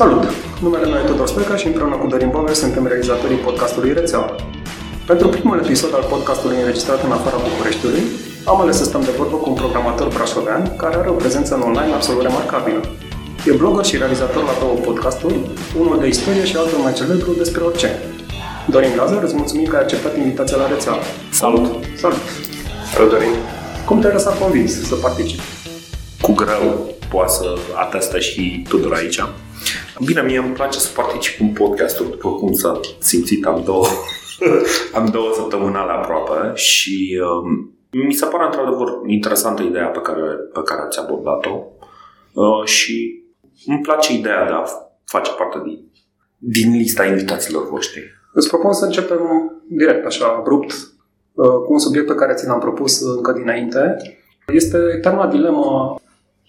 Salut! Numele meu e Tudor Stoica și împreună cu Dorin Bove suntem realizatorii podcastului Rețeaua. Pentru primul episod al podcastului înregistrat în afara Bucureștiului, am ales să stăm de vorbă cu un programator brașovean care are o prezență în online absolut remarcabilă. E blogger și realizator la două podcasturi, unul de istorie și altul mai celebru despre orice. Dorin Lazar, îți mulțumim că ai acceptat invitația la rețea. Salut! Salut! Salut, Dorin! Cum te-ai lăsat convins să participi? Cu greu poate să atestă și Tudor aici. Bine, mie îmi place să particip în podcasturi, după cum s-a simțit, am două, am două săptămânale aproape și um, mi se pare într-adevăr interesantă ideea pe care, pe care ați abordat-o uh, și îmi place ideea de a face parte din, din lista invitațiilor voștri. Îți propun să începem direct, așa, abrupt, uh, cu un subiect pe care ți l-am propus încă dinainte. Este eterna dilemă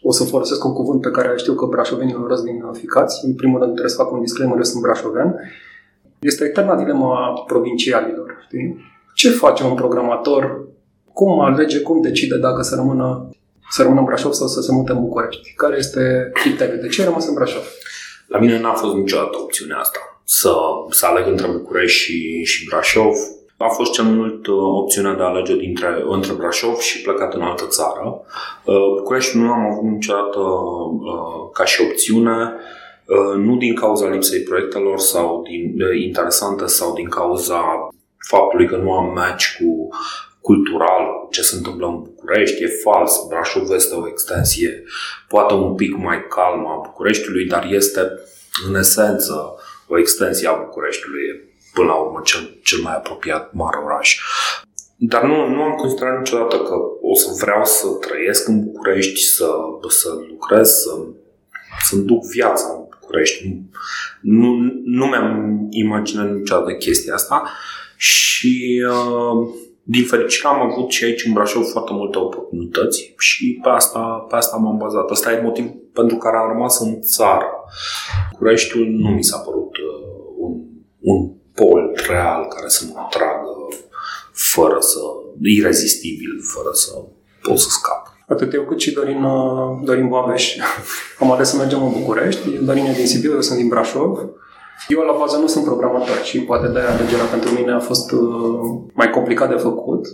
o să folosesc un cuvânt pe care știu că brașovenii îl urăsc din ficați. În primul rând trebuie să fac un disclaimer, eu sunt brașoven. Este eterna dilemă a provincialilor. Știi? Ce face un programator? Cum alege, cum decide dacă să rămână, să rămână în Brașov sau să se mute în București? Care este criteriul? De ce ai rămas în Brașov? La mine n-a fost niciodată opțiunea asta. Să, să aleg între București și, și Brașov a fost cel mult uh, opțiunea de a alege dintre, între Brașov și plecat în altă țară. Uh, București nu am avut niciodată uh, ca și opțiune, nu din cauza lipsei proiectelor sau din, interesante sau din cauza faptului că nu am match cu cultural, ce se întâmplă în București, e fals. Brașov este o extensie poate un pic mai calmă a Bucureștiului, dar este în esență o extensie a Bucureștiului până la urmă cel, cel mai apropiat mare oraș. Dar nu, nu am considerat niciodată că o să vreau să trăiesc în București, să, să lucrez, să, să-mi duc viața în București. Nu, nu mi-am imaginat niciodată chestia asta și uh, din fericire am avut și aici în Brașov foarte multe oportunități și pe asta, pe asta m-am bazat. Asta e motiv pentru care am rămas în țară. Bucureștiul nu mi s-a părut uh, un, un pol real care să mă atragă fără să, irezistibil, fără să pot să scap. Atât eu cât și Dorin, uh, Dorin Boabeș. Am ales să mergem în București. Dorin e din Sibiu, eu sunt din Brașov. Eu la bază nu sunt programator și poate de-aia alegerea pentru mine a fost uh, mai complicat de făcut.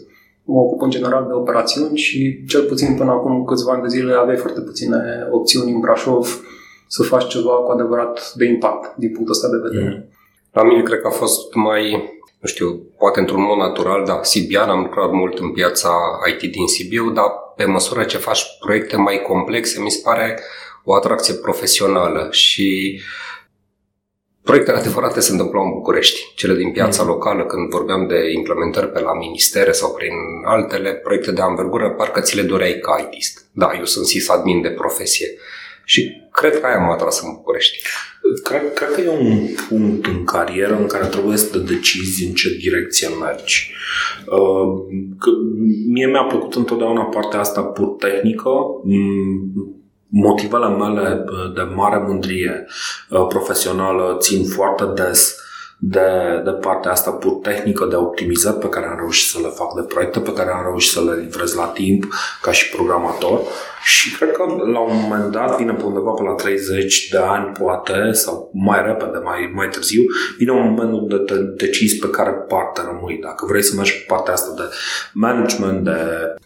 Mă ocup în general de operațiuni și cel puțin până acum câțiva ani de zile aveai foarte puține opțiuni în Brașov să faci ceva cu adevărat de impact din punctul ăsta de vedere. Mm. La mine cred că a fost mai, nu știu, poate într-un mod natural, dar Sibian, am lucrat mult în piața IT din Sibiu, dar pe măsură ce faci proiecte mai complexe, mi se pare o atracție profesională și Proiectele adevărate se întâmplau în București, cele din piața mm. locală, când vorbeam de implementări pe la ministere sau prin altele, proiecte de anvergură, parcă ți le doreai ca IT-ist. Da, eu sunt sysadmin de profesie și cred că aia m-a atras în București. Cred, cred că e un punct în carieră în care trebuie să te decizi în ce direcție mergi. Uh, că mie mi-a plăcut întotdeauna partea asta pur tehnică. Mm, motivele mele de mare mândrie uh, profesională țin foarte des de, de partea asta pur tehnică de optimizat pe care am reușit să le fac, de proiecte pe care am reușit să le livrez la timp ca și programator și cred că la un moment dat vine pe undeva pe la 30 de ani poate sau mai repede, mai, mai târziu, vine un moment unde te decizi pe care parte rămâi. Dacă vrei să mergi pe partea asta de management, de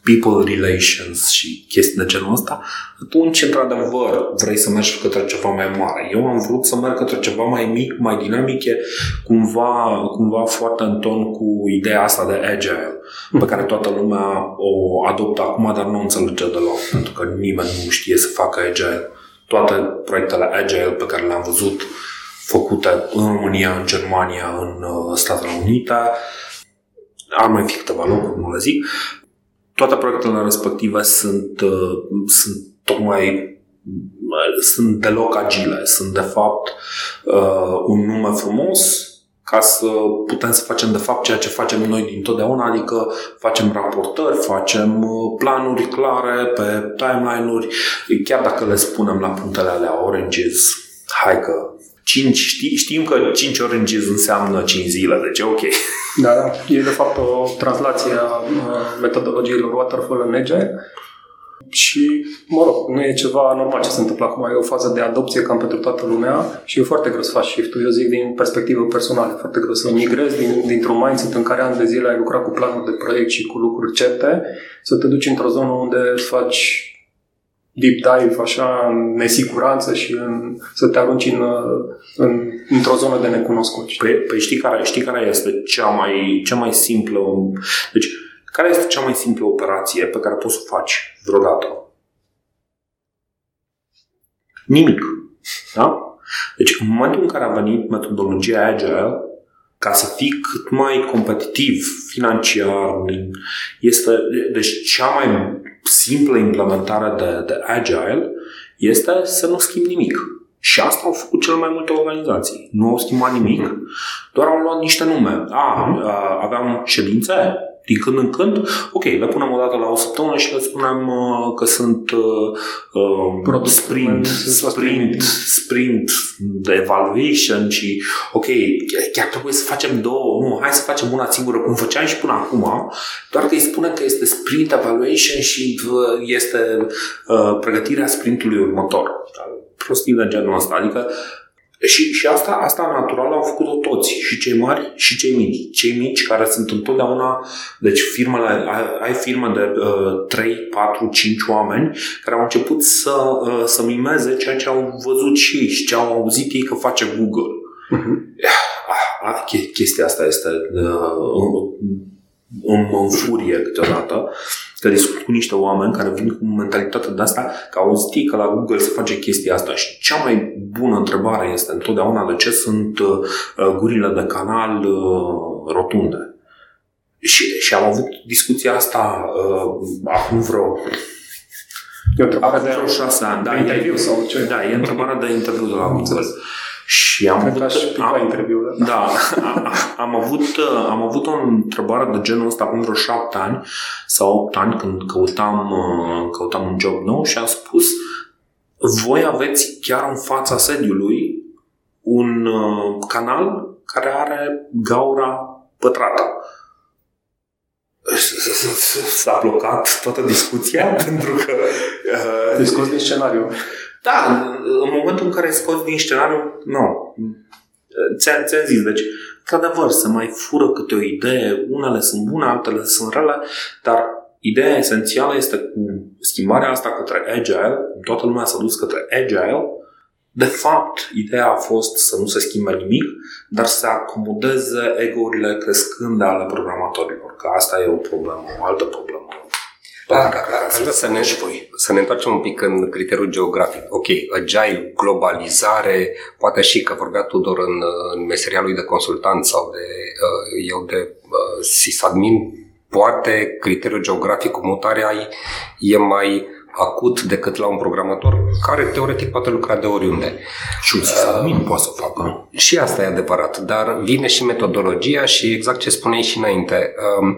people relations și chestii de genul ăsta, atunci, într-adevăr, vrei să mergi către ceva mai mare. Eu am vrut să merg către ceva mai mic, mai dinamic, e cumva, cumva foarte în ton cu ideea asta de agile, pe care toată lumea o adoptă acum, dar nu o înțelege deloc, pentru că nimeni nu știe să facă agile. Toate proiectele agile pe care le-am văzut făcute în România, în Germania, în uh, Statele Unite, ar mai fi câteva locuri, nu le zic, toate proiectele respective sunt, uh, sunt tocmai sunt deloc agile, sunt de fapt uh, un nume frumos ca să putem să facem de fapt ceea ce facem noi dintotdeauna, adică facem raportări, facem uh, planuri clare pe timeline-uri, chiar dacă le spunem la punctele alea oranges, hai că 5, știi, știm că 5 oranges înseamnă 5 zile, deci e ok. Da, da. E de fapt o translație a metodologiilor Waterfall în Agile și, mă rog, nu e ceva normal ce se întâmplă acum. E o fază de adopție cam pentru toată lumea și e foarte greu să faci shift Eu zic din perspectivă personală, e foarte greu să migrezi din, dintr-un mindset în care ani de zile ai lucrat cu planuri de proiect și cu lucruri certe, să te duci într-o zonă unde faci deep dive, așa, în nesiguranță și în, să te arunci în, în, într-o zonă de necunoscut. Păi, păi știi, care, știi care este cea mai, cea mai simplă... Deci, care este cea mai simplă operație pe care poți să o faci vreodată? Nimic. Da? Deci, în momentul în care a venit metodologia Agile, ca să fii cât mai competitiv financiar, este, deci cea mai simplă implementare de, de Agile este să nu schimbi nimic. Și asta au făcut cel mai multe organizații. Nu au schimbat nimic, doar au luat niște nume. A, aveam ședințe, din când în când, ok, le punem o dată la o săptămână și le spunem uh, că sunt uh, uh, sprint, sprint, sprint de evaluation și ok, chiar trebuie să facem două, nu, hai să facem una singură, cum făceam și până acum, doar că îi spunem că este sprint evaluation și uh, este uh, pregătirea sprintului următor. Prostii de genul ăsta, adică și, și asta, asta natural au făcut-o toți, și cei mari și cei mici. Cei mici care sunt întotdeauna, deci firmele, ai, ai firme de uh, 3, 4, 5 oameni care au început să, uh, să mimeze ceea ce au văzut și ei și ce au auzit ei că face Google. Uh-huh. Ah, chestia asta este uh, îmi înfurie câteodată că discut cu niște oameni care vin cu mentalitatea de asta, că au auzit că la Google se face chestia asta și cea mai bună întrebare este întotdeauna de ce sunt uh, gurile de canal uh, rotunde. Și, și am avut discuția asta uh, acum vreo E o întrebare de vreo șase ani. Da, interviu sau ce? Da, e întrebarea de interviu de la Google. Și am Cred avut, am, interviu, da. da am, avut, am avut o întrebare de genul ăsta acum vreo șapte ani sau opt ani când căutam, căutam un job nou și am spus voi aveți chiar în fața sediului un uh, canal care are gaura pătrată. S-a blocat toată discuția pentru că... Uh, Discuți din scenariu. Da, în momentul în care ai scos din scenariu, nu. Ți-am, ți zis, deci, într-adevăr, să mai fură câte o idee, unele sunt bune, altele sunt rele, dar ideea esențială este cu schimbarea asta către Agile, toată lumea s-a dus către Agile, de fapt, ideea a fost să nu se schimbe nimic, dar să acomodeze ego-urile crescând ale programatorilor, că asta e o problemă, o altă problemă da, da, da, aș vrea să ne, să ne întoarcem un pic în criteriul geografic. Ok, agile, globalizare, poate și că vorbea Tudor în, în meseria lui de consultant sau de uh, eu de uh, sysadmin, poate criteriul geografic cu mutarea e mai acut decât la un programator care teoretic poate lucra de oriunde. Și un sysadmin uh, poate să facă. Și asta e adevărat, dar vine și metodologia și exact ce spuneai și înainte. Uh,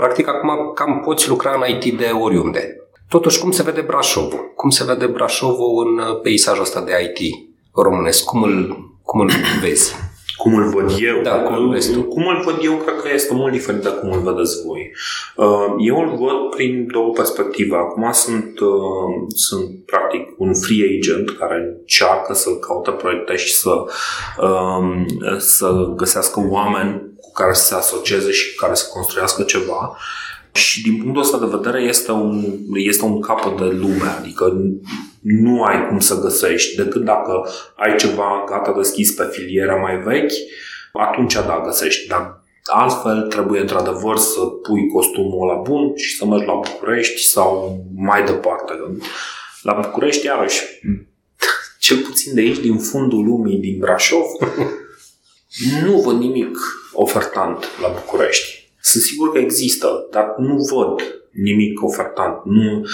Practic, acum cam poți lucra în IT de oriunde. Totuși, cum se vede Brașovul? Cum se vede Brașovul în uh, peisajul ăsta de IT românesc? Cum îl, cum îl vezi? Cum îl văd eu? Da, cum îl vezi tu? Cum îl văd eu, cred că este mult diferit de cum îl vedeți voi. Uh, eu îl văd prin două perspective. Acum sunt, uh, sunt practic un free agent care încearcă să caute proiecte și să, um, să găsească oameni care să se asocieze și care să construiască ceva. Și din punctul ăsta de vedere este un, este un capăt de lume, adică nu ai cum să găsești, decât dacă ai ceva gata deschis pe filiera mai vechi, atunci da, găsești. Dar altfel trebuie într-adevăr să pui costumul la bun și să mergi la București sau mai departe. La București, iarăși, cel puțin de aici, din fundul lumii, din Brașov, nu văd nimic ofertant la București. Sunt sigur că există, dar nu văd nimic ofertant. Nu,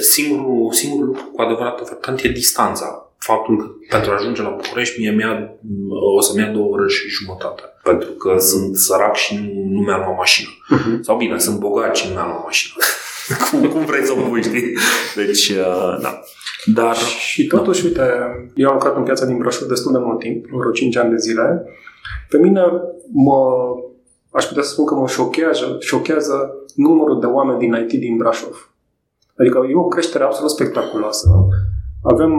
singurul, singurul lucru cu adevărat ofertant e distanța. Faptul că pentru a ajunge la București mie mi-a, o să-mi ia două ore și jumătate. Pentru că sunt sărac și nu, nu mi-am luat mașină. Uh-huh. Sau bine, sunt bogat și nu mi-am luat mașină. cum, cum vrei să o pui, știi? Deci, uh, da. Dar... Și totuși, da. uite, eu am lucrat în piața din Brașov destul de mult timp, vreo 5 ani de zile pe mine mă, aș putea să spun că mă șochează, șochează numărul de oameni din IT din Brașov. Adică e o creștere absolut spectaculoasă. Avem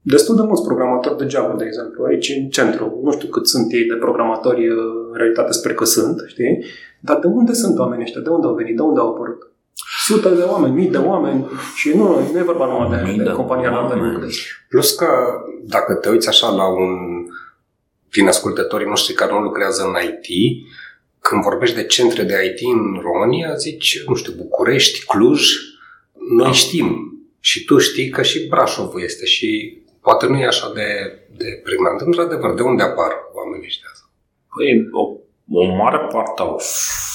destul de mulți programatori de Java, de exemplu, aici în centru. Nu știu cât sunt ei de programatori, în realitate sper că sunt, știi? Dar de unde sunt oamenii ăștia? De unde au venit? De unde au apărut? Sute de oameni, mii de oameni și nu, nu e vorba numai de, de, de compania noastră. Plus că dacă te uiți așa la un din ascultătorii noștri care nu lucrează în IT, când vorbești de centre de IT în România, zici, nu știu, București, Cluj, noi știm. Și tu știi că și Brașovul este și poate nu e așa de, de pregnant. Într-adevăr, de unde apar oamenii ăștia? Păi, o, o mare parte au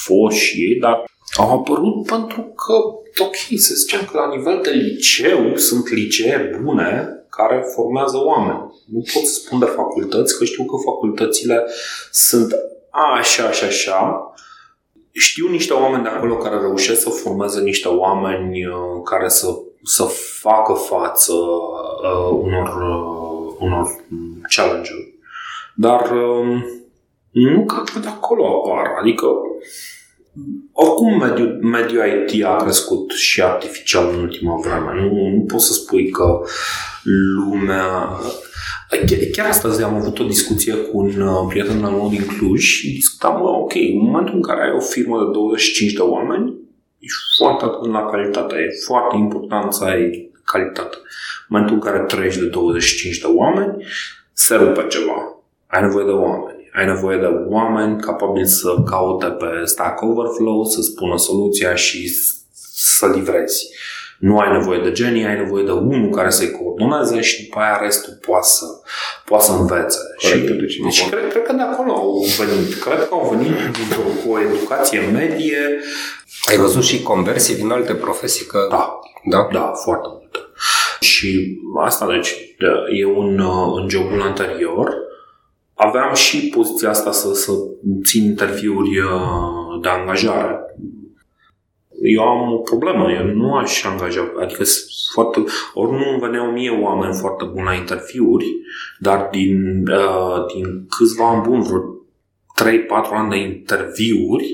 fost și ei, dar au apărut pentru că, ok, să zicem că la nivel de liceu sunt licee bune care formează oameni. Nu pot să spun de facultăți, că știu că facultățile sunt așa, așa, așa. Știu niște oameni de acolo care reușesc să formeze niște oameni uh, care să, să facă față uh, unor, uh, unor challenge-uri. Dar uh, nu cred că de acolo apar. Adică oricum mediul, mediul IT a crescut și artificial în ultima vreme. Nu, nu poți să spui că lumea... Chiar astăzi am avut o discuție cu un uh, prieten al meu din Cluj și discutam, ok, în momentul în care ai o firmă de 25 de oameni, ești foarte atent la calitate. E foarte important să ai calitate. În momentul în care trăiești de 25 de oameni, se rupe ceva. Ai nevoie de oameni ai nevoie de oameni capabili să caute pe Stack Overflow, să spună soluția și să livrezi. Nu ai nevoie de genii, ai nevoie de unul care să-i coordoneze și după aia restul poate să, poate să învețe. Corect, și, deci, deci cred, cred că de acolo au venit. Cred că au venit cu o educație medie. Ai văzut și conversii din alte profesii? Că... Da, da, da foarte multe. Și asta, deci, e un, în jobul anterior, aveam și poziția asta să, să țin interviuri uh, de angajare. Eu am o problemă, eu nu aș angaja, adică foarte, ori nu îmi veneau mie oameni foarte buni la interviuri, dar din, uh, din câțiva ani buni, vreo 3-4 ani de interviuri,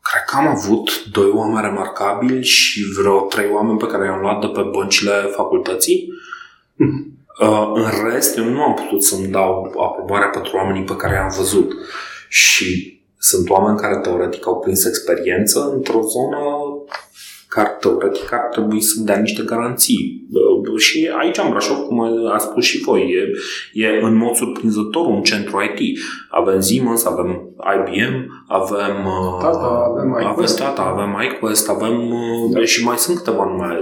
cred că am avut doi oameni remarcabili și vreo trei oameni pe care i-am luat de pe băncile facultății. Mm-hmm. Uh, în rest, eu nu am putut să-mi dau aprobarea pentru oamenii pe care i-am văzut. Și sunt oameni care teoretic au prins experiență într-o zonă care teoretic ar trebui să dea niște garanții. Uh, și aici în Brașov, cum a spus și voi, e, e în mod surprinzător un centru IT. Avem Siemens, avem IBM, avem uh, Tata, avem iQuest, avem, Tata, avem iQuest, avem da. și mai sunt câteva nume,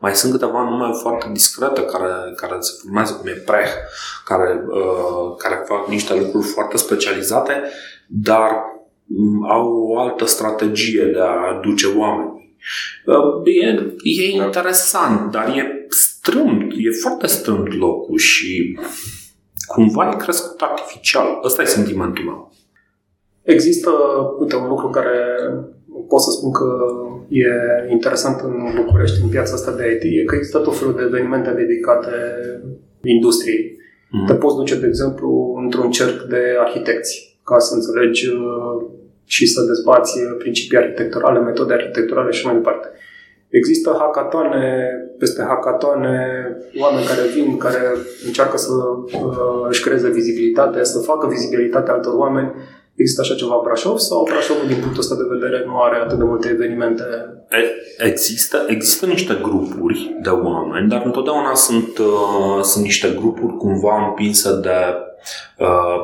mai sunt câteva nume foarte discrete care, care se formează, cum e Preh, care, uh, care fac niște lucruri foarte specializate, dar mm, au o altă strategie de a aduce oameni. Uh, e, e interesant, dar e strâmt, e foarte strâmt locul și cumva e crescut artificial. Ăsta e sentimentul meu. Există, uite, un lucru care pot să spun că e interesant în București, în piața asta de IT, e că există tot felul de evenimente dedicate industriei. Mm. Te poți duce, de exemplu, într-un cerc de arhitecți, ca să înțelegi uh, și să dezbați principii arhitecturale, metode arhitecturale și mai departe. Există hackatoane, peste hackatoane, oameni care vin, care încearcă să uh, își creeze vizibilitate, să facă vizibilitatea altor oameni Există așa ceva în Brașov sau Brașovul, din punctul ăsta de vedere, nu are atât de multe evenimente? Există, există niște grupuri de oameni, dar întotdeauna sunt, uh, sunt niște grupuri cumva împinse de uh,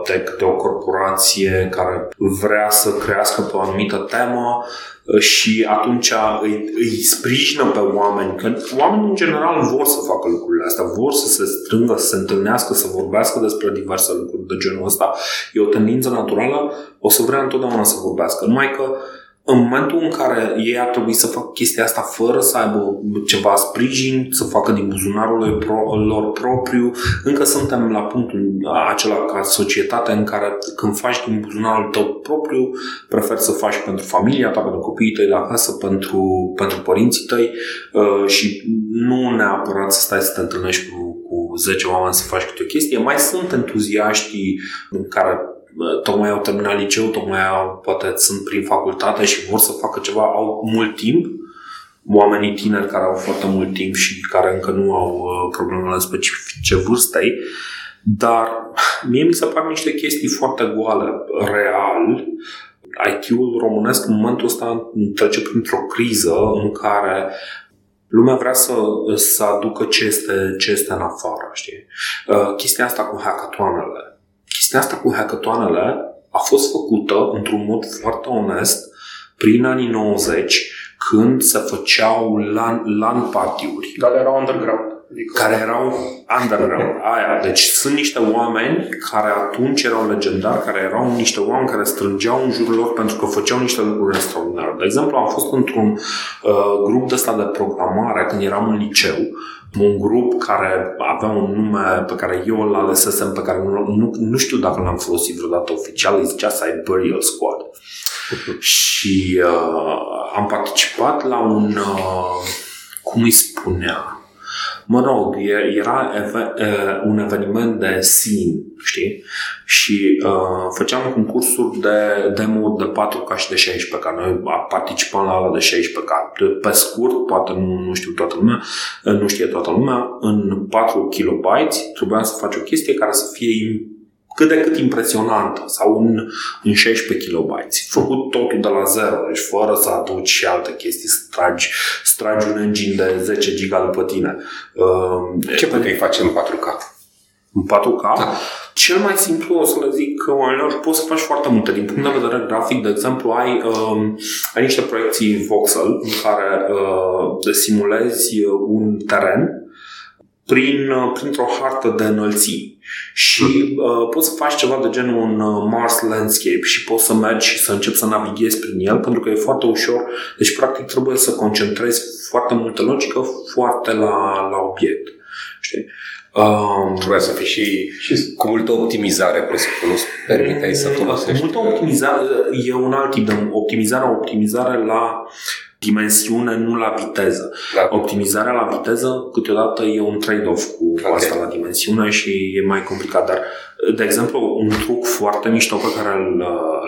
de, de o corporație care vrea să crească pe o anumită temă și atunci îi, îi sprijină pe oameni, că oamenii în general vor să facă lucrurile astea, vor să se strângă, să se întâlnească, să vorbească despre diverse lucruri de genul ăsta. E o tendință naturală, o să vrea întotdeauna să vorbească. Numai că uh, în momentul în care ei ar trebui să facă chestia asta fără să aibă ceva sprijin, să facă din buzunarul lor propriu, încă suntem la punctul acela ca societate în care când faci din buzunarul tău propriu, preferi să faci pentru familia ta, pentru copiii tăi de acasă, pentru, pentru părinții tăi uh, și nu neapărat să stai să te întâlnești cu, cu 10 oameni să faci câte o chestie. Mai sunt entuziaștii care tocmai au terminat liceu, tocmai au, poate sunt prin facultate și vor să facă ceva, au mult timp oamenii tineri care au foarte mult timp și care încă nu au uh, problemele specifice vârstei, dar mie mi se par niște chestii foarte goale, real. IT-ul românesc în momentul ăsta trece printr-o criză în care lumea vrea să, să aducă ce este, ce este în afară, știi? Uh, chestia asta cu hackatoanele. Chestia asta cu hackatoanele a fost făcută într-un mod foarte onest prin anii 90 când se făceau LAN, LAN party-uri. Dar erau underground. Adică... Care erau underground. Aia. Deci sunt niște oameni care atunci erau legendari, care erau niște oameni care strângeau în jurul lor pentru că făceau niște lucruri extraordinare. De exemplu, am fost într-un uh, grup de ăsta de programare când eram în liceu un grup care avea un nume pe care eu îl alesesem, pe care nu, nu, nu știu dacă l-am folosit vreodată oficial, e just Burial Squad. și uh, am participat la un, uh, cum îi spunea, Mă rog, era un eveniment de scene, știi? Și uh, făceam concursuri de demo de 4K și de 16 care Noi participam la ala de 16 k Pe scurt, poate nu, nu știu toată lumea, nu știe toată lumea, în 4 KB trebuia să faci o chestie care să fie cât de cât impresionantă sau în, în 16 KB. Făcut totul de la zero, deci fără să aduci și alte chestii, să tragi, să tragi un engine de 10 giga după tine. Uh, Ce puteai face în 4K? În 4K? Da. Cel mai simplu, o să le zic oamenilor, poți să faci foarte multe. Din punct de vedere grafic, de exemplu, ai, um, ai niște proiecții voxel în care uh, simulezi un teren prin, uh, printr-o hartă de înălțimi și uh, poți să faci ceva de genul un uh, Mars Landscape și poți să mergi și să începi să navighezi prin el pentru că e foarte ușor. Deci, practic, trebuie să concentrezi foarte multă logică foarte la, la obiect. Știi? Um, Trebuie să fii și, și cu multă optimizare, presupun, nu permiteai să folosești. Multă optimizare e un alt tip de optimizare, optimizare la dimensiune, nu la viteză. Da. Optimizarea la viteză câteodată e un trade-off cu okay. asta la dimensiune și e mai complicat, dar de exemplu, un truc foarte mișto pe care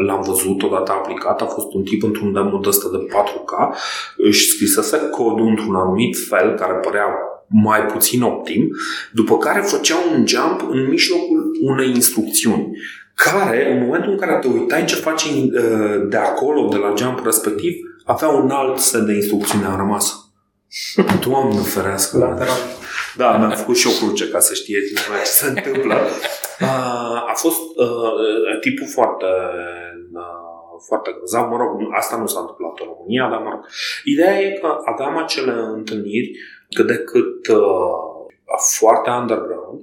l-am văzut odată aplicat a fost un tip într-un demo ăsta de 4K, își scrisese codul într-un anumit fel care părea mai puțin optim, după care făcea un jump în mijlocul unei instrucțiuni care, în momentul în care te uitai ce face uh, de acolo, de la jump respectiv, avea un alt set de instrucțiuni, a rămas. Doamne ferească. Lateral. Da, mi-am făcut și o cruce ca să știe ce se întâmplă. A fost uh, tipul foarte uh, foarte grozav. Mă rog, asta nu s-a întâmplat în România, dar mă rog. Ideea e că aveam acele întâlniri cât de cât uh, foarte underground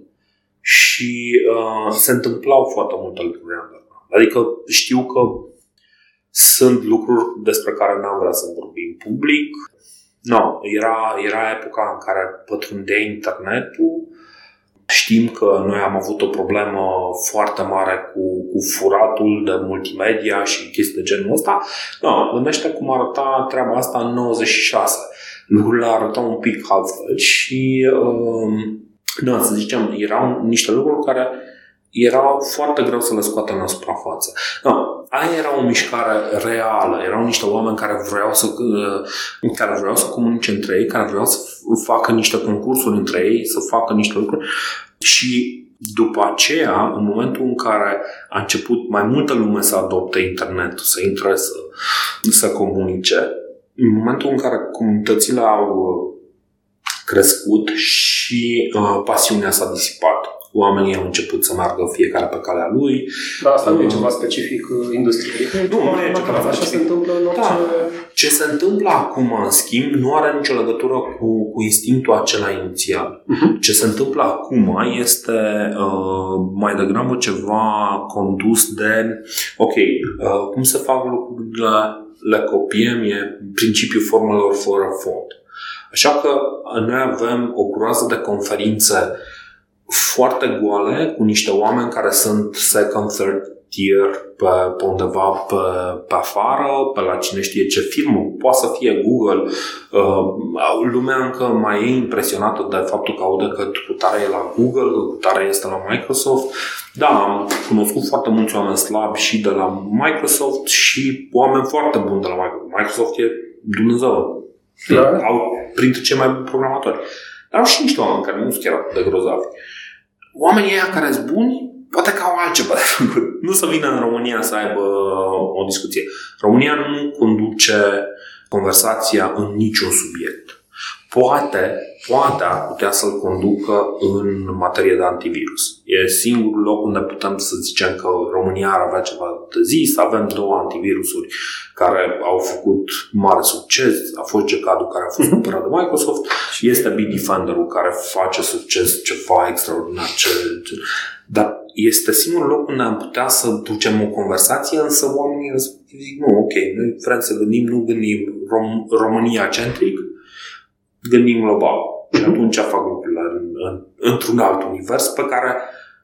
și uh, se întâmplau foarte multe lucruri underground. Adică știu că sunt lucruri despre care n-am vrea să vorbim public. No, era, era epoca în care pătrundea internetul. Știm că noi am avut o problemă foarte mare cu, cu furatul de multimedia și chestii de genul ăsta. No, gândește cum arăta treaba asta în 96. Lucrurile arătau un pic altfel și, um, da, să zicem, erau niște lucruri care erau foarte greu să le scoatem la suprafață. No, aia era o mișcare reală, erau niște oameni care vreau să, uh, care vreau să comunice între ei, care vreau să facă niște concursuri între ei, să facă niște lucruri. Și după aceea, în momentul în care a început mai multă lume să adopte internetul, să intre să, să comunice, în momentul în care comunitățile au uh, crescut și uh, pasiunea s-a disipat oamenii au început să meargă fiecare pe calea lui. Da, asta nu e ceva specific uh, industriei. Nu, nu e ceva Așa se întâmplă în orice... Da. Ce se întâmplă acum, în schimb, nu are nicio legătură cu, cu instinctul acela inițial. Uh-huh. Ce se întâmplă acum este uh, mai degrabă ceva condus de, ok, uh, cum se fac lucrurile, le copiem, e principiul formelor fără fond. Așa că noi avem o groază de conferințe foarte goale, cu niște oameni care sunt second, third tier pe, pe undeva pe, pe afară, pe la cine știe ce firmă, poate să fie Google. Uh, lumea încă mai e impresionată de faptul că aude că cu tare e la Google, că cu tare este la Microsoft. Da, am cunoscut foarte mulți oameni slabi și de la Microsoft și oameni foarte buni de la Microsoft. Microsoft e Dumnezeu Da. Au printre cei mai buni programatori. Dar au și niște oameni care nu sunt chiar atât de grozavi. Oamenii ăia care sunt buni, poate că au altceva de făcut. Nu să vină în România să aibă o discuție. România nu conduce conversația în niciun subiect poate, poate ar putea să-l conducă în materie de antivirus. E singurul loc unde putem să zicem că România ar avea ceva de zis. Avem două antivirusuri care au făcut mare succes. A fost GCAD-ul care a fost mhm. cumpărat de Microsoft și este Bitdefender-ul care face succes ceva extraordinar. Ce, ce. Dar este singurul loc unde am putea să ducem o conversație, însă oamenii zic, nu, ok, noi vrem să gândim, nu gândim rom- România-centric, gândim global. Și atunci fac lucrurile în, în, într-un alt univers pe care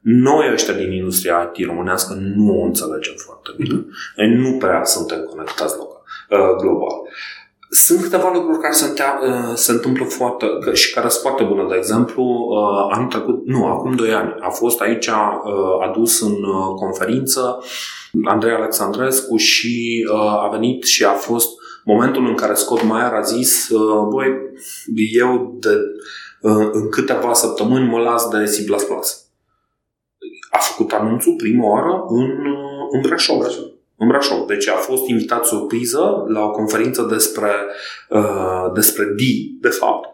noi ăștia din industria IT românească nu o înțelegem foarte bine. Noi nu prea suntem conectați local, uh, global. Sunt câteva lucruri care se, uh, se întâmplă foarte, și care sunt foarte bune. De exemplu, uh, anul trecut, nu, acum doi ani, a fost aici adus în conferință Andrei Alexandrescu și a venit și a fost momentul în care Scott Meyer a zis, uh, băi, eu de, uh, în câteva săptămâni mă las de C++. A făcut anunțul prima oară în, uh, în Brașov. În Brașov. Deci a fost invitat surpriză la o conferință despre, uh, despre D, de fapt,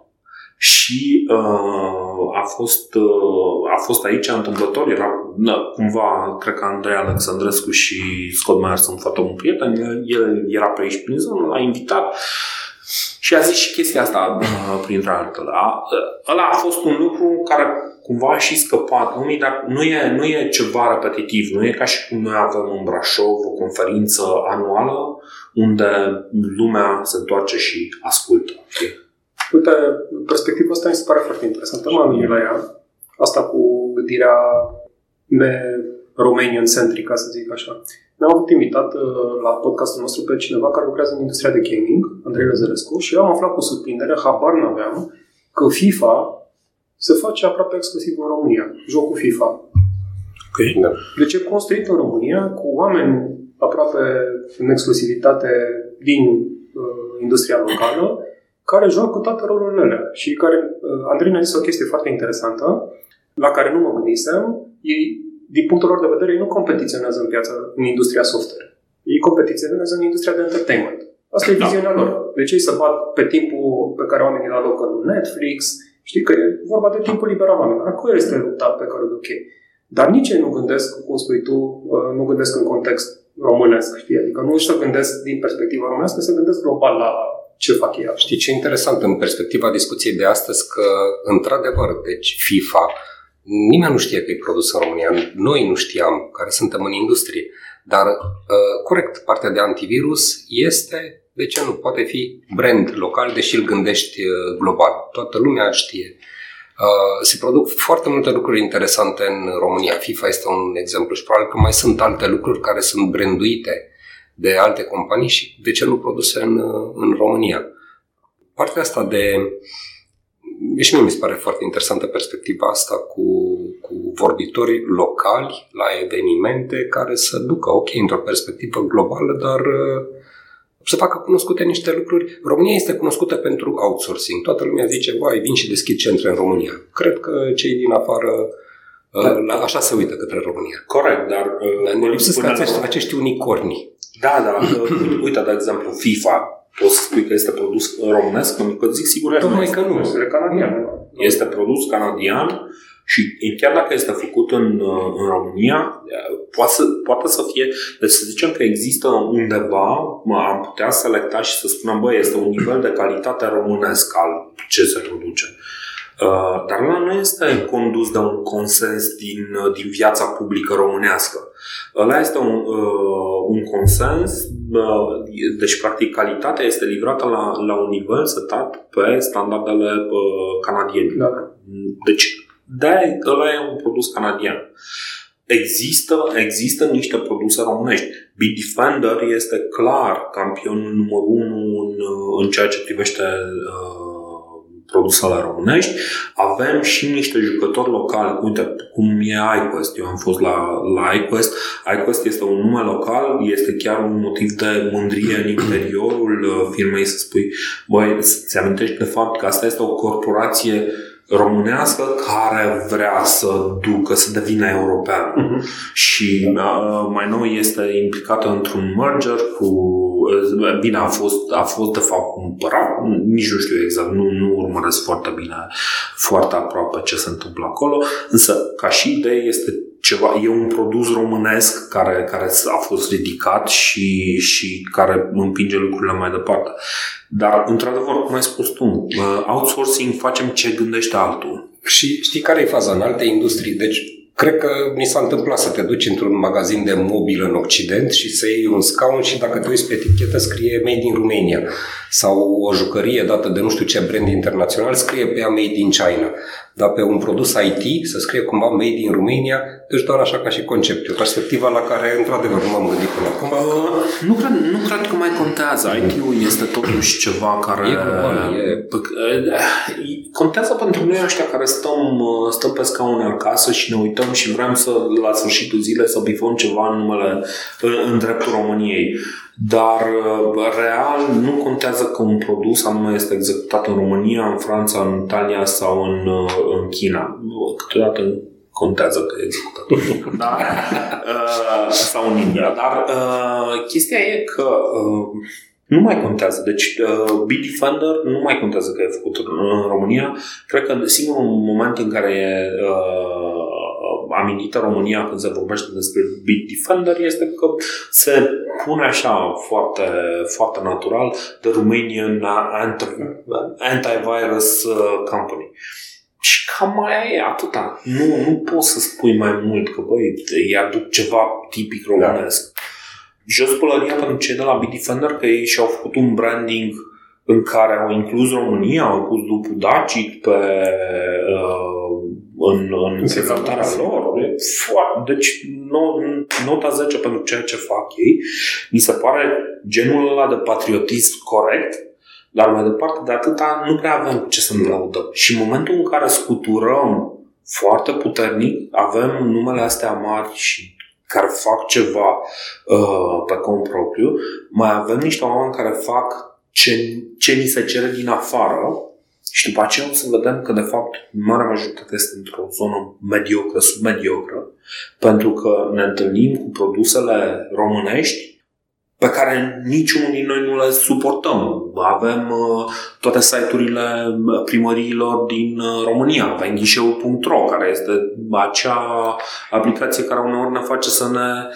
și uh, a, fost, uh, a fost aici întâmplător, era na, cumva, cred că Andrei Alexandrescu și Scott Meyer sunt foarte buni prieteni, el era pe aici prin zonă, l-a invitat și a zis și chestia asta uh, printre altele. Ăla a fost un lucru care cumva a și scăpat lumii, dar nu e, nu e ceva repetitiv. Nu e ca și cum noi avem în Brașov o conferință anuală unde lumea se întoarce și ascultă. Okay? Uite, perspectiva asta mi se pare foarte interesantă. M-am gândit la ea. Asta cu gândirea de Romanian-centric, ca să zic așa. Ne-am avut invitat uh, la podcastul nostru pe cineva care lucrează în industria de gaming, Andrei Lăzărescu, și eu am aflat cu surprindere, habar n-aveam, că FIFA se face aproape exclusiv în România, jocul FIFA. Okay. Da. Deci e construit în România cu oameni aproape în exclusivitate din uh, industria locală care joacă toate rolurile alea și care, uh, Andrei ne-a zis o chestie foarte interesantă, la care nu mă gândisem, ei, din punctul lor de vedere, ei nu competiționează în piața, în industria software. Ei competiționează în industria de entertainment. Asta e da. viziunea da. lor. Deci ei să bat pe timpul pe care oamenii îl alocă în Netflix, știi că e vorba de timpul liber al oamenilor. Acolo este lupta pe care o duc ei. Dar nici ei nu gândesc, cum spui tu, uh, nu gândesc în context românesc, știi? Adică nu să gândesc din perspectiva românească, să gândesc global la ce fac ei. Știi ce e interesant în perspectiva discuției de astăzi? Că, într-adevăr, deci FIFA, nimeni nu știe că e produs în România. Noi nu știam, care suntem în industrie. Dar, uh, corect, partea de antivirus este, de ce nu, poate fi brand local, deși îl gândești uh, global. Toată lumea știe. Uh, se produc foarte multe lucruri interesante în România. FIFA este un exemplu și probabil că mai sunt alte lucruri care sunt branduite de alte companii și de ce nu produse în, în România. Partea asta de... Și mie mi se pare foarte interesantă perspectiva asta cu, cu vorbitori locali la evenimente care să ducă, ok, într-o perspectivă globală, dar uh, să facă cunoscute niște lucruri. România este cunoscută pentru outsourcing. Toată lumea zice, vai, vin și deschid centre în România. Cred că cei din afară uh, da. la, așa se uită către România. Corect, dar... Uh, dar ne lipsesc acești, acești unicorni. Da, da. Uite, de exemplu, FIFA, poți să spui că este produs românesc? Pentru că zic sigur Tocmai că nu. Este canadian. Este produs canadian și chiar dacă este făcut în, în România, poate să, poate să fie, deci să zicem că există undeva, mă, am putea selecta și să spunem, băi, este un nivel de calitate românesc al ce se produce. Uh, dar ăla nu este condus de un consens din, uh, din viața publică românească. Ăla este un, uh, un consens, deci practic calitatea este livrată la, la un nivel setat pe standardele canadiene. Da. Deci, de ăla e un produs canadian. Există, există niște produse românești. Bitdefender este clar campionul numărul unu în, în ceea ce privește uh, produsele românești. Avem și niște jucători locali, uite cum e iQuest. Eu am fost la, la iQuest. iQuest este un nume local, este chiar un motiv de mândrie în interiorul uh, firmei să spui, băi, să-ți amintești de fapt că asta este o corporație românească care vrea să ducă, să devină european. Uh-huh. Și uh, mai nou este implicată într-un merger cu uh, bine, a fost, a fost de fapt cumpărat, nici nu știu exact, nu, nu urmăresc foarte bine, foarte aproape ce se întâmplă acolo, însă ca și idee este ceva, e un produs românesc care, care a fost ridicat și, și care împinge lucrurile mai departe. Dar, într-adevăr, cum ai spus tu, outsourcing facem ce gândește altul. Și știi care e faza în alte industrii? Deci, cred că mi s-a întâmplat să te duci într-un magazin de mobil în Occident și să iei un scaun și dacă te uiți pe etichetă scrie Made in Romania sau o jucărie dată de nu știu ce brand internațional scrie pe ea Made in China dar pe un produs IT să scrie cumva made in Romania, deci doar așa ca și concept. O perspectiva la care, într-adevăr, nu m-am gândit până acum. Uh, nu, cred, nu cred că mai contează. IT-ul este totuși ceva care... E global, e... Contează pentru noi ăștia care stăm, uh, stăm pe scaune acasă și ne uităm și vrem să, la sfârșitul zilei, să bifăm ceva în numele, în, în dreptul României. Dar uh, real nu contează că un produs anume este executat în România, în Franța, în Italia sau în, uh, în China. Câteodată contează că e executat în România. Dar, uh, sau în India. Dar uh, chestia e că uh, nu mai contează. Deci uh, Bitdefender nu mai contează că e făcut în, în România. Cred că singurul moment în care e uh, amintită România când se vorbește despre Big Defender este că se pune așa foarte, foarte natural The Romanian Antivirus uh, Company. Și cam mai e atâta. Nu, nu poți să spui mai mult că, băi, îi aduc ceva tipic românesc. Da. Jos pălăria pentru cei de la Bitdefender că ei și-au făcut un branding în care au inclus România, au pus dupul Dacic pe uh, în, în prezentarea lor. Foarte, deci nota 10 pentru ceea ce fac ei. Mi se pare genul ăla de patriotism corect, dar mai departe de atâta nu prea avem cu ce să ne laudăm. Și în momentul în care scuturăm foarte puternic, avem numele astea mari și care fac ceva uh, pe cont propriu, mai avem niște oameni care fac ce, ce ni se cere din afară și după aceea o să vedem că, de fapt, marea majoritate este într-o zonă mediocră, submediocră, pentru că ne întâlnim cu produsele românești pe care niciunul din noi nu le suportăm. Avem uh, toate site-urile primăriilor din uh, România, avem ghișeu.ro, care este acea aplicație care uneori ne face să ne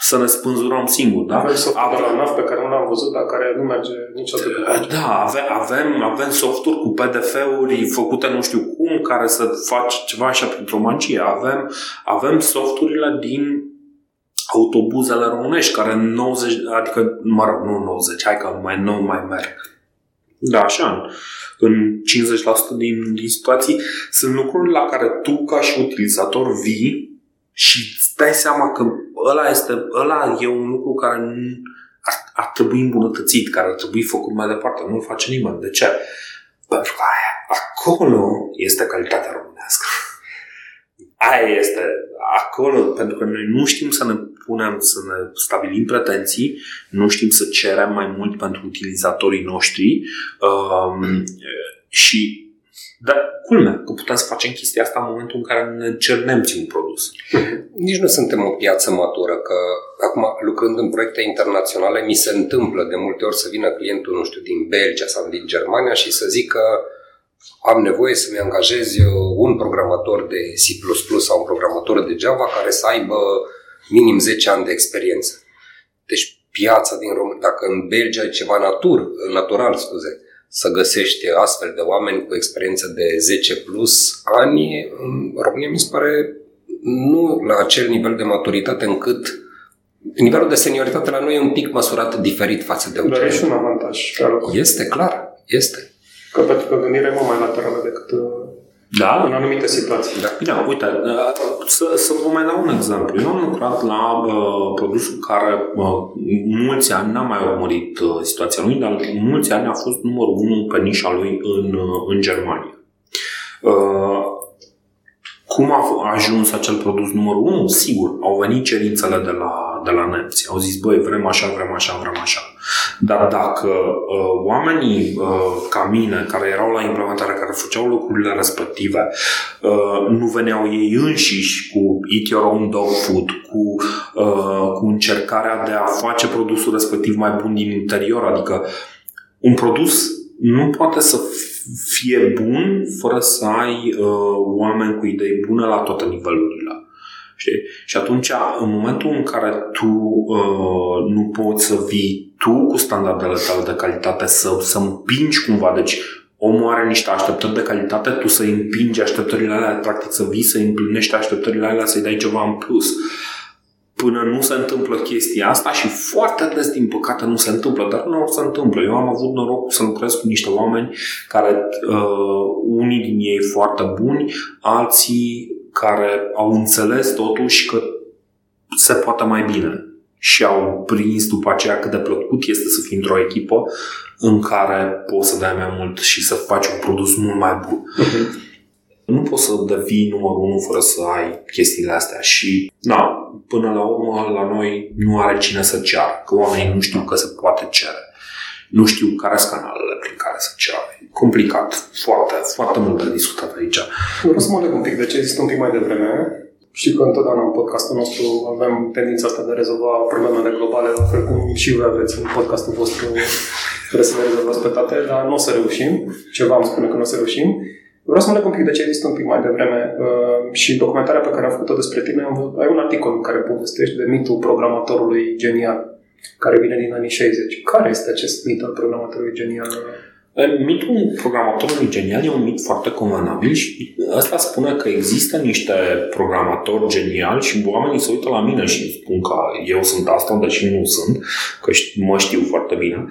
să ne spânzurăm singuri. Da? Avem softuri avem, de la NAF pe care nu l-am văzut, dar care nu merge niciodată. Da, avem, avem, avem softuri cu PDF-uri făcute nu știu cum, care să faci ceva așa printr-o magie. Avem, avem softurile din autobuzele românești, care 90, adică, mă rog, nu 90, hai că mai nou mai merg. Da, așa, în 50% din, din situații sunt lucruri la care tu, ca și utilizator, vii și îți dai seama că ăla, este, ăla e un lucru care ar, ar trebui îmbunătățit, care ar trebui făcut mai departe. Nu-l face nimeni. De ce? Pentru că aia, acolo este calitatea românească. Aia este acolo, pentru că noi nu știm să ne punem, să ne stabilim pretenții, nu știm să cerem mai mult pentru utilizatorii noștri um, și dar culmea, că putem să facem chestia asta în momentul în care ne cernem un produs. Nici nu suntem o piață matură, că acum lucrând în proiecte internaționale mi se întâmplă de multe ori să vină clientul, nu știu, din Belgia sau din Germania și să zică am nevoie să-mi angajez un programator de C++ sau un programator de Java care să aibă minim 10 ani de experiență. Deci piața din România, dacă în Belgia e ceva natur, natural, scuze, să găsești astfel de oameni cu experiență de 10 plus ani, în România mi se pare nu la acel nivel de maturitate încât nivelul de senioritate la noi e un pic măsurat diferit față de Dar e și un avantaj. Este, clar, este. Că pentru că gândirea e mult mai laterală decât uh, Da? în anumite situații. Da. Bine, uite, uh, să, să vă mai dau un exemplu. Eu am lucrat la uh, produsul care uh, mulți ani, n-am mai urmărit uh, situația lui, dar mulți ani a fost numărul unu pe nișa lui în, uh, în Germania. Uh, cum a f- a ajuns acel produs numărul 1? Sigur, au venit cerințele de la, de la nemți. Au zis, băi, vrem așa, vrem așa, vrem așa. Dar dacă uh, oamenii uh, ca mine, care erau la implementare, care făceau lucrurile respective, uh, nu veneau ei înșiși cu eat your own dog food, cu, uh, cu încercarea de a face produsul respectiv mai bun din interior, adică un produs nu poate să fie bun fără să ai uh, oameni cu idei bune la toate nivelurile. Știi? Și atunci, în momentul în care tu uh, nu poți să vii tu cu standardele tale de calitate, să, să împingi cumva, deci omul are niște așteptări de calitate, tu să împingi așteptările alea, practic să vii să împlinești așteptările alea, să-i dai ceva în plus până nu se întâmplă chestia asta și foarte des, din păcate, nu se întâmplă, dar nu se întâmplă. Eu am avut noroc să lucrez cu niște oameni care, uh, unii din ei foarte buni, alții care au înțeles totuși că se poate mai bine și au prins după aceea cât de plăcut este să fii într-o echipă în care poți să dai mai mult și să faci un produs mult mai bun. Nu poți să devii numărul unu fără să ai chestiile astea și, na, până la urmă, la noi nu are cine să ceară, că oamenii nu știu că se poate cere. Nu știu care sunt canalele prin care să ceară. E complicat. Foarte, foarte mult de discutat aici. Vreau să mă leg un pic de ce există un pic mai devreme. Știu că întotdeauna în podcastul nostru avem tendința asta de a rezolva problemele globale, la fel cum și voi aveți în podcastul vostru trebuie să le rezolvați pe toate, dar nu o să reușim. Ceva îmi spune că nu o să reușim. Vreau să mă leg un pic de ce există un pic mai devreme uh, și documentarea pe care am făcut-o despre tine, am văzut, ai un articol în care povestești de mitul programatorului genial, care vine din anii 60. Care este acest mit al programatorului genial? Mitul programatorului genial e un mit foarte convenabil și ăsta spune că există niște programatori geniali și oamenii se uită la mine și spun că eu sunt asta, deși nu sunt, că mă știu foarte bine.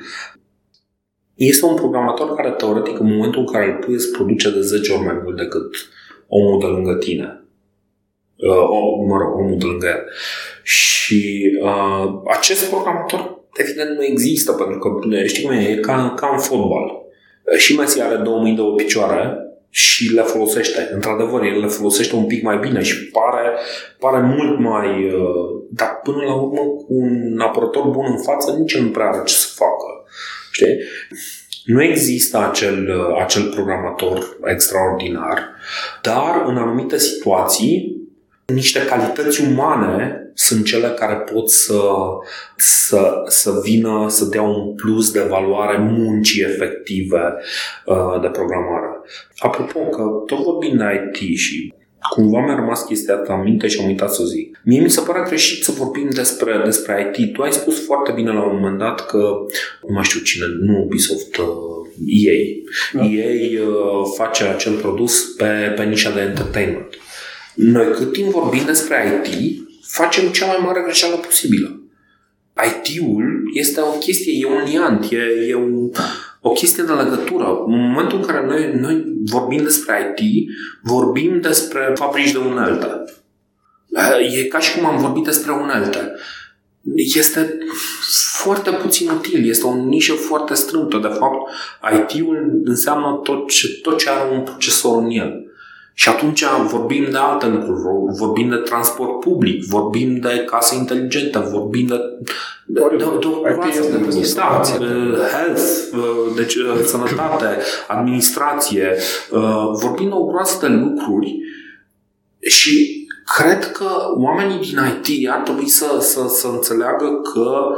Este un programator care, teoretic, în momentul în care îl pui, îți produce de 10 ori mai mult decât omul de lângă tine. Uh, mă rog, omul de lângă el. Și uh, acest programator, evident, nu există, pentru că, știi cum e, e ca, ca în fotbal. Și Messi are două mâini, două picioare și le folosește. Într-adevăr, el le folosește un pic mai bine și pare, pare mult mai... Uh, dar până la urmă, cu un apărător bun în față, nici nu prea are ce să facă. Știi? Nu există acel, acel programator extraordinar, dar în anumite situații, niște calități umane sunt cele care pot să, să, să vină să dea un plus de valoare muncii efective uh, de programare. Apropo, că tot vorbim de IT și cumva mi-a rămas chestia asta în minte și am uitat să o zic. Mie mi se pare greșit să vorbim despre, despre IT. Tu ai spus foarte bine la un moment dat că, nu mai știu cine, nu Ubisoft, uh, EA. Da. EA uh, face acel produs pe, pe nișa de entertainment. Noi cât timp vorbim despre IT, facem cea mai mare greșeală posibilă. IT-ul este o chestie, e un liant, e, e un, o chestie de legătură. În momentul în care noi, noi vorbim despre IT, vorbim despre fabrici de unelte. E ca și cum am vorbit despre unelte. Este foarte puțin util, este o nișă foarte strâmtă. De fapt, IT-ul înseamnă tot ce, tot ce are un procesor în el. Și atunci vorbim de alte lucruri, vorbim de transport public, vorbim de case inteligente, vorbim de, de, de, de, de, de da, health, deci sănătate, administrație, vorbim de o groază de lucruri și cred că oamenii din IT ar trebui să, să, să înțeleagă că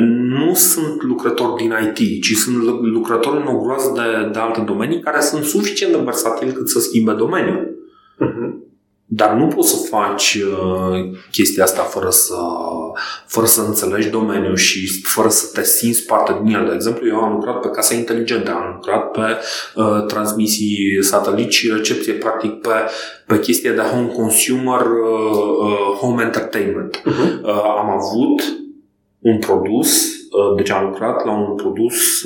nu sunt lucrători din IT, ci sunt lucrători în o groază de, de alte domenii care sunt suficient de versatili cât să schimbe domeniul. Uh-huh. Dar nu poți să faci uh, chestia asta fără să, fără să înțelegi domeniul și fără să te simți parte din el. De exemplu, eu am lucrat pe case inteligente, am lucrat pe uh, transmisii satelit și recepție, practic pe, pe chestia de home consumer, uh, uh, home entertainment. Uh-huh. Uh, am avut un produs deci am lucrat la un produs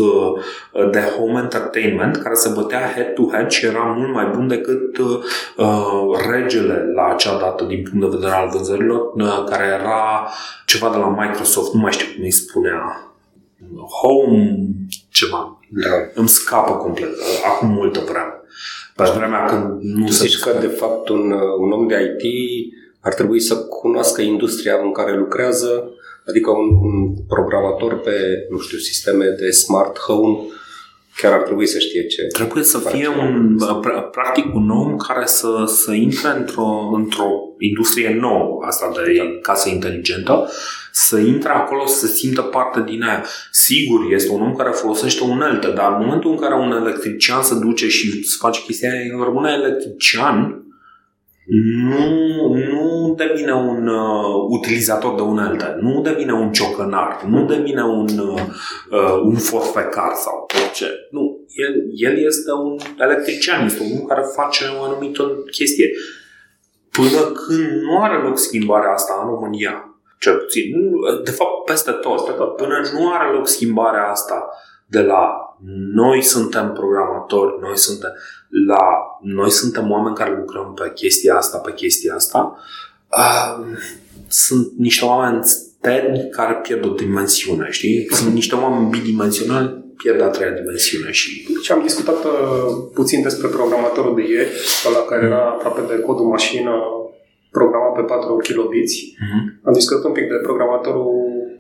de home entertainment care se bătea head-to-head și era mult mai bun decât regele la acea dată din punct de vedere al vânzărilor, care era ceva de la Microsoft, nu mai știu cum îi spunea. Home ceva. Da. Îmi scapă complet. Acum multă vreme. Pe vremea când nu tu se... zici că, de fapt, un, un om de IT ar trebui să cunoască industria în care lucrează, adică un, un programator pe, nu știu, sisteme de smart home chiar ar trebui să știe ce. Trebuie să fie un, practic un om care să, să intre într-o, într-o industrie nouă, asta de da. casă inteligentă, să intre acolo, să se simtă parte din ea. Sigur, este un om care folosește unelte, dar în momentul în care un electrician se duce și să face chestia aia, rămâne electrician, nu, nu devine un uh, utilizator de unelte, nu devine un ciocănar, nu devine un, uh, uh, un forfecar sau orice. Nu, el, el este un electrician, este un om care face o anumită chestie. Până când nu are loc schimbarea asta în România, cel puțin, de fapt peste tot, peste tot, până nu are loc schimbarea asta de la noi suntem programatori, noi suntem la noi suntem oameni care lucrăm pe chestia asta, pe chestia asta. Uh, sunt niște oameni steri care pierd o dimensiune, știi? Sunt niște oameni bidimensionali pierd a treia dimensiune și... Și am discutat uh, puțin despre programatorul de ieri, la care era aproape de codul mașină programat pe 4 kilobiți. Uh-huh. Am discutat un pic de programatorul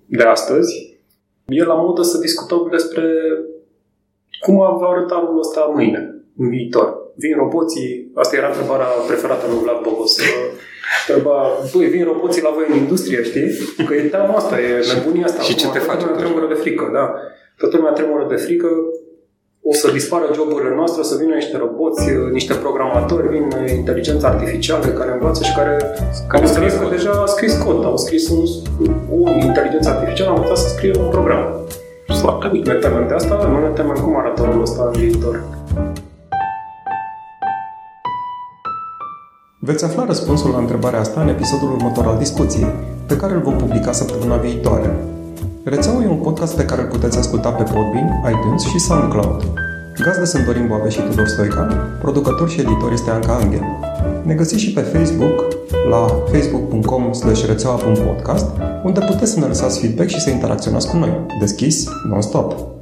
de astăzi. E la modă să discutăm despre cum va arăta anul ăsta mâine, în viitor. Vin roboții, asta era întrebarea preferată lui Vlad Bogos. Întreba, băi, vin roboții la voi în industrie, știi? Că e teama asta, e nebunia asta. Și ce te face? Toată lumea tremură de frică, da. Toată lumea tremură de frică, o să dispară joburile noastre, o să vină niște roboți, niște programatori, vin inteligența artificială care învață și care, care au scris că deja a scris cod, au scris un, o inteligență artificială, a învățat să scrie un program. Foarte bine. Ne temem de asta, nu ne temem cum arată omul ăsta în viitor. Veți afla răspunsul la întrebarea asta în episodul următor al discuției, pe care îl vom publica săptămâna viitoare. Rețeaua e un podcast pe care îl puteți asculta pe Podbean, iTunes și SoundCloud. Gazde sunt Dorin Boave și Tudor Stoica, producător și editor este Anca Angel. Ne găsiți și pe Facebook la facebook.com rețeaua.podcast, unde puteți să ne lăsați feedback și să interacționați cu noi, deschis, non-stop.